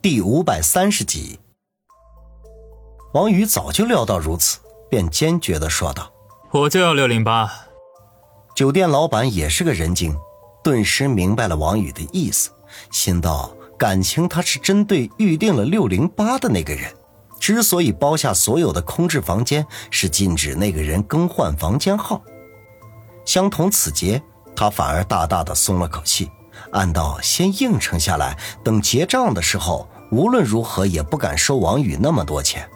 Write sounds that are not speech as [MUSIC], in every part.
第五百三十集，王宇早就料到如此，便坚决的说道：“我就要六零八。”酒店老板也是个人精，顿时明白了王宇的意思，心道：感情他是针对预定了六零八的那个人，之所以包下所有的空置房间，是禁止那个人更换房间号。相同此节，他反而大大的松了口气。暗道先应承下来，等结账的时候，无论如何也不敢收王宇那么多钱。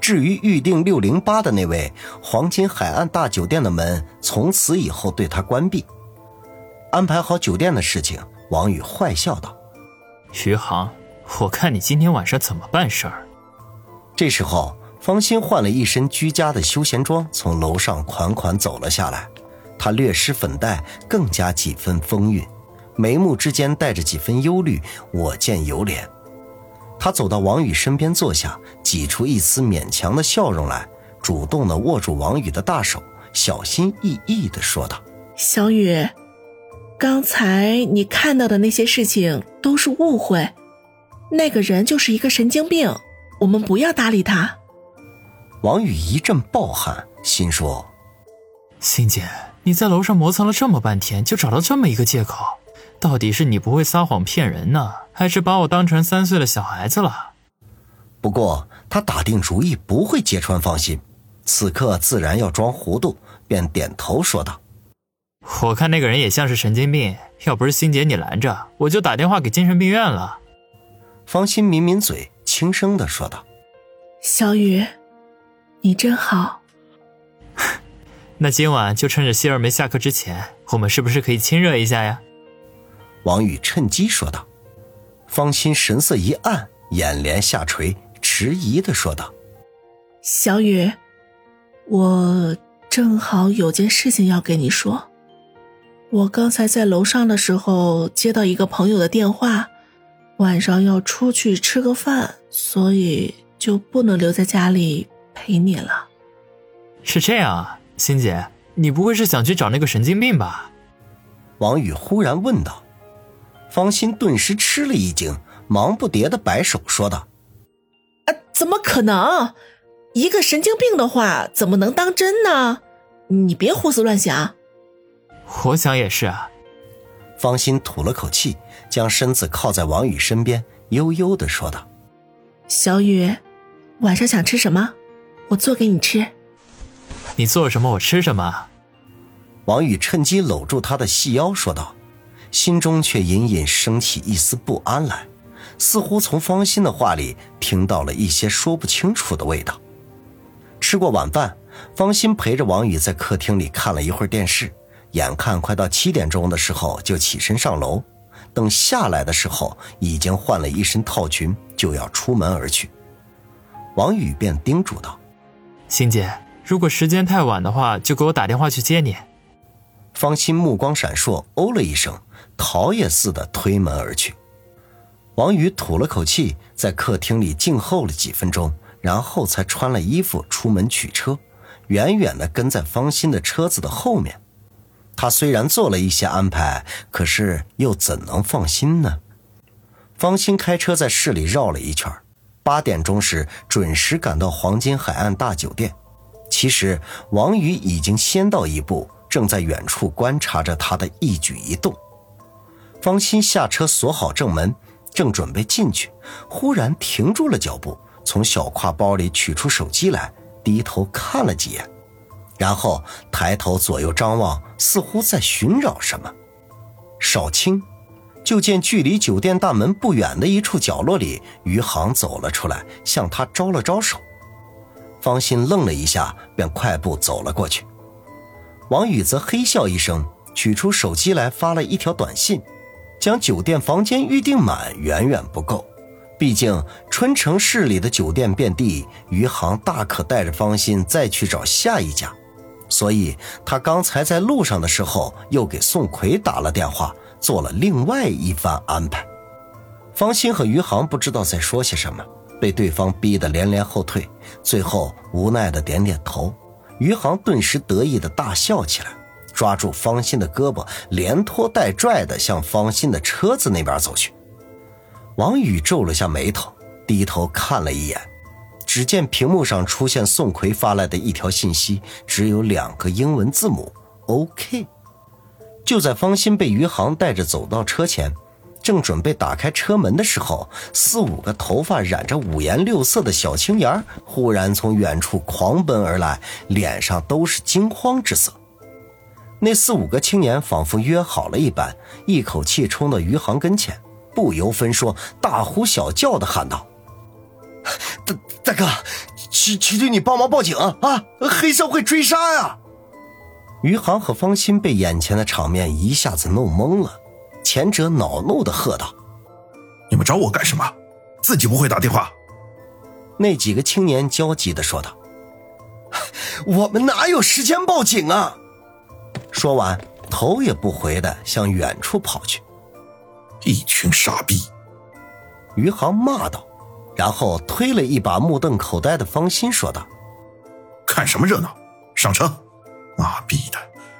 至于预定六零八的那位黄金海岸大酒店的门，从此以后对他关闭。安排好酒店的事情，王宇坏笑道：“余杭，我看你今天晚上怎么办事儿。”这时候，方心换了一身居家的休闲装，从楼上款款走了下来。她略施粉黛，更加几分风韵。眉目之间带着几分忧虑，我见犹怜。他走到王宇身边坐下，挤出一丝勉强的笑容来，主动的握住王宇的大手，小心翼翼的说道：“小雨，刚才你看到的那些事情都是误会，那个人就是一个神经病，我们不要搭理他。”王宇一阵暴汗，心说：“欣姐，你在楼上磨蹭了这么半天，就找到这么一个借口。”到底是你不会撒谎骗人呢，还是把我当成三岁的小孩子了？不过他打定主意不会揭穿方心，此刻自然要装糊涂，便点头说道：“我看那个人也像是神经病，要不是欣姐你拦着，我就打电话给精神病院了。”方心抿抿嘴，轻声的说道：“小雨，你真好。[LAUGHS] 那今晚就趁着希儿没下课之前，我们是不是可以亲热一下呀？”王宇趁机说道，方心神色一暗，眼帘下垂，迟疑的说道：“小雨，我正好有件事情要跟你说。我刚才在楼上的时候接到一个朋友的电话，晚上要出去吃个饭，所以就不能留在家里陪你了。”是这样啊，欣姐，你不会是想去找那个神经病吧？王宇忽然问道。方心顿时吃了一惊，忙不迭的摆手说道：“啊，怎么可能？一个神经病的话怎么能当真呢？你别胡思乱想。”我想也是啊。方心吐了口气，将身子靠在王宇身边，悠悠的说道：“小雨，晚上想吃什么？我做给你吃。”你做什么我吃什么。王宇趁机搂住他的细腰说道。心中却隐隐升起一丝不安来，似乎从方心的话里听到了一些说不清楚的味道。吃过晚饭，方心陪着王宇在客厅里看了一会儿电视，眼看快到七点钟的时候，就起身上楼。等下来的时候，已经换了一身套裙，就要出门而去。王宇便叮嘱道：“欣姐，如果时间太晚的话，就给我打电话去接你。”方心目光闪烁，哦了一声。逃也似的推门而去，王宇吐了口气，在客厅里静候了几分钟，然后才穿了衣服出门取车，远远的跟在方心的车子的后面。他虽然做了一些安排，可是又怎能放心呢？方心开车在市里绕了一圈，八点钟时准时赶到黄金海岸大酒店。其实王宇已经先到一步，正在远处观察着他的一举一动。方心下车锁好正门，正准备进去，忽然停住了脚步，从小挎包里取出手机来，低头看了几眼，然后抬头左右张望，似乎在寻找什么。少卿，就见距离酒店大门不远的一处角落里，余杭走了出来，向他招了招手。方心愣了一下，便快步走了过去。王宇则嘿笑一声，取出手机来发了一条短信。将酒店房间预订满远远不够，毕竟春城市里的酒店遍地，余杭大可带着方心再去找下一家。所以他刚才在路上的时候，又给宋奎打了电话，做了另外一番安排。方心和余杭不知道在说些什么，被对方逼得连连后退，最后无奈的点点头。余杭顿时得意的大笑起来。抓住方心的胳膊，连拖带拽的向方心的车子那边走去。王宇皱了下眉头，低头看了一眼，只见屏幕上出现宋奎发来的一条信息，只有两个英文字母 “OK”。就在方心被余杭带着走到车前，正准备打开车门的时候，四五个头发染着五颜六色的小青年忽然从远处狂奔而来，脸上都是惊慌之色。那四五个青年仿佛约好了一般，一口气冲到余杭跟前。不由分说，大呼小叫的喊道：“ [LAUGHS] 大大哥，求求求你帮忙报警啊！黑社会追杀呀！”余杭和方心被眼前的场面一下子弄懵了，前者恼怒的喝道：“你们找我干什么？自己不会打电话？”那几个青年焦急的说道：“ [LAUGHS] 我们哪有时间报警啊！”说完，头也不回的向远处跑去。一群傻逼！余杭骂道，然后推了一把目瞪口呆的方心，说道：“看什么热闹？上车！妈逼的，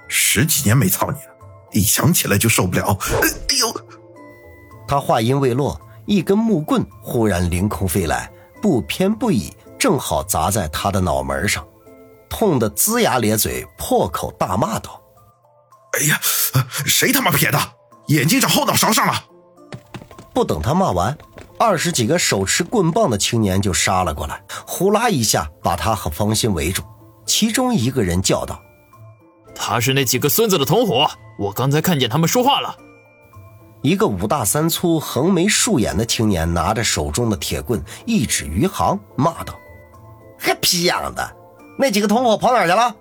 十几年没操你了，一想起来就受不了。”哎呦！他话音未落，一根木棍忽然凌空飞来，不偏不倚，正好砸在他的脑门上，痛得龇牙咧嘴，破口大骂道：“哎呀，谁他妈撇的？眼睛长后脑勺上了！”不等他骂完，二十几个手持棍棒的青年就杀了过来，呼啦一下把他和方心围住。其中一个人叫道：“他是那几个孙子的同伙，我刚才看见他们说话了。”一个五大三粗、横眉竖眼的青年拿着手中的铁棍，一指余杭，骂道：“还皮样的！那几个同伙跑哪去了？”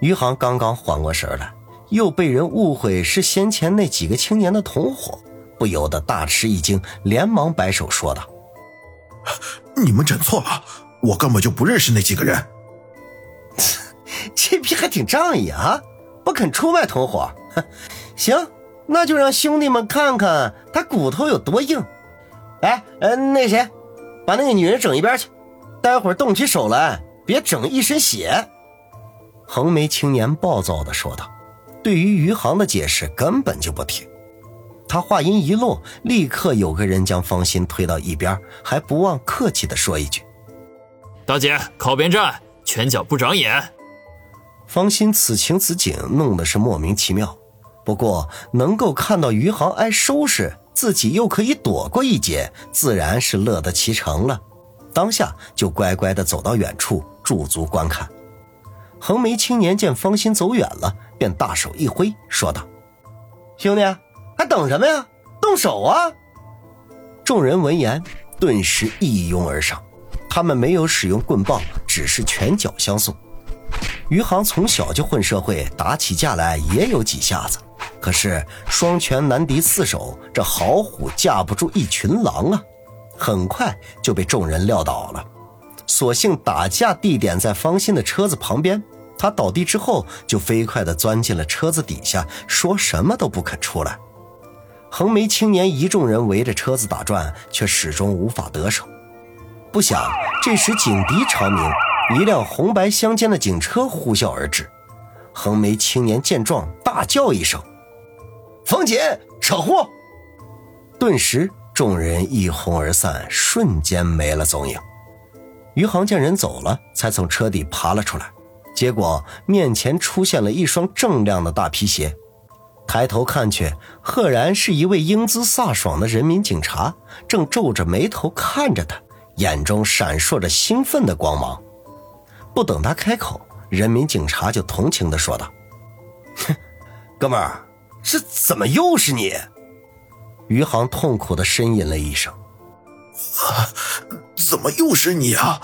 余杭刚刚缓过神来，又被人误会是先前那几个青年的同伙。不由得大吃一惊，连忙摆手说道：“ [LAUGHS] 你们整错了，我根本就不认识那几个人。[LAUGHS] 这批还挺仗义啊，不肯出卖同伙。[LAUGHS] 行，那就让兄弟们看看他骨头有多硬。哎，呃，那谁，把那个女人整一边去，待会儿动起手来，别整一身血。”横眉青年暴躁地说道，对于余杭的解释根本就不听。他话音一落，立刻有个人将方心推到一边，还不忘客气地说一句：“大姐，靠边站，拳脚不长眼。”方心此情此景，弄得是莫名其妙。不过能够看到余杭挨收拾，自己又可以躲过一劫，自然是乐得其成了。当下就乖乖地走到远处驻足观看。横眉青年见方心走远了，便大手一挥，说道：“兄弟。”还等什么呀？动手啊！众人闻言，顿时一拥而上。他们没有使用棍棒，只是拳脚相送。余杭从小就混社会，打起架来也有几下子。可是双拳难敌四手，这好虎架不住一群狼啊！很快就被众人撂倒了。所幸打架地点在方心的车子旁边，他倒地之后就飞快地钻进了车子底下，说什么都不肯出来。横眉青年一众人围着车子打转，却始终无法得手。不想这时警笛长鸣，一辆红白相间的警车呼啸而至。横眉青年见状，大叫一声：“冯锦，扯呼！”顿时，众人一哄而散，瞬间没了踪影。余杭见人走了，才从车底爬了出来，结果面前出现了一双锃亮的大皮鞋。抬头看去，赫然是一位英姿飒爽的人民警察，正皱着眉头看着他，眼中闪烁着兴奋的光芒。不等他开口，人民警察就同情地说道：“哼，哥们儿，这怎么又是你？”余杭痛苦地呻吟了一声：“啊，怎么又是你啊？”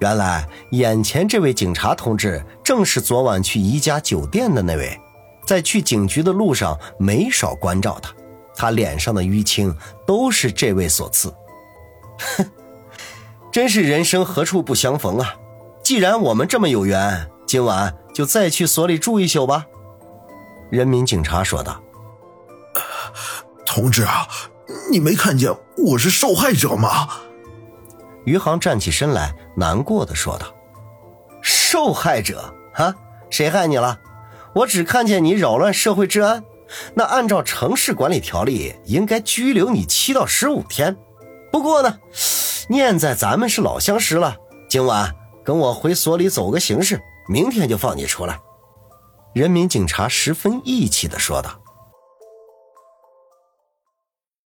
原来，眼前这位警察同志正是昨晚去宜家酒店的那位。在去警局的路上，没少关照他，他脸上的淤青都是这位所赐。哼，[LAUGHS] 真是人生何处不相逢啊！既然我们这么有缘，今晚就再去所里住一宿吧。”人民警察说道。“同志啊，你没看见我是受害者吗？”余杭站起身来，难过的说道：“受害者啊？谁害你了？”我只看见你扰乱社会治安，那按照城市管理条例，应该拘留你七到十五天。不过呢，念在咱们是老相识了，今晚跟我回所里走个形式，明天就放你出来。”人民警察十分义气的说道。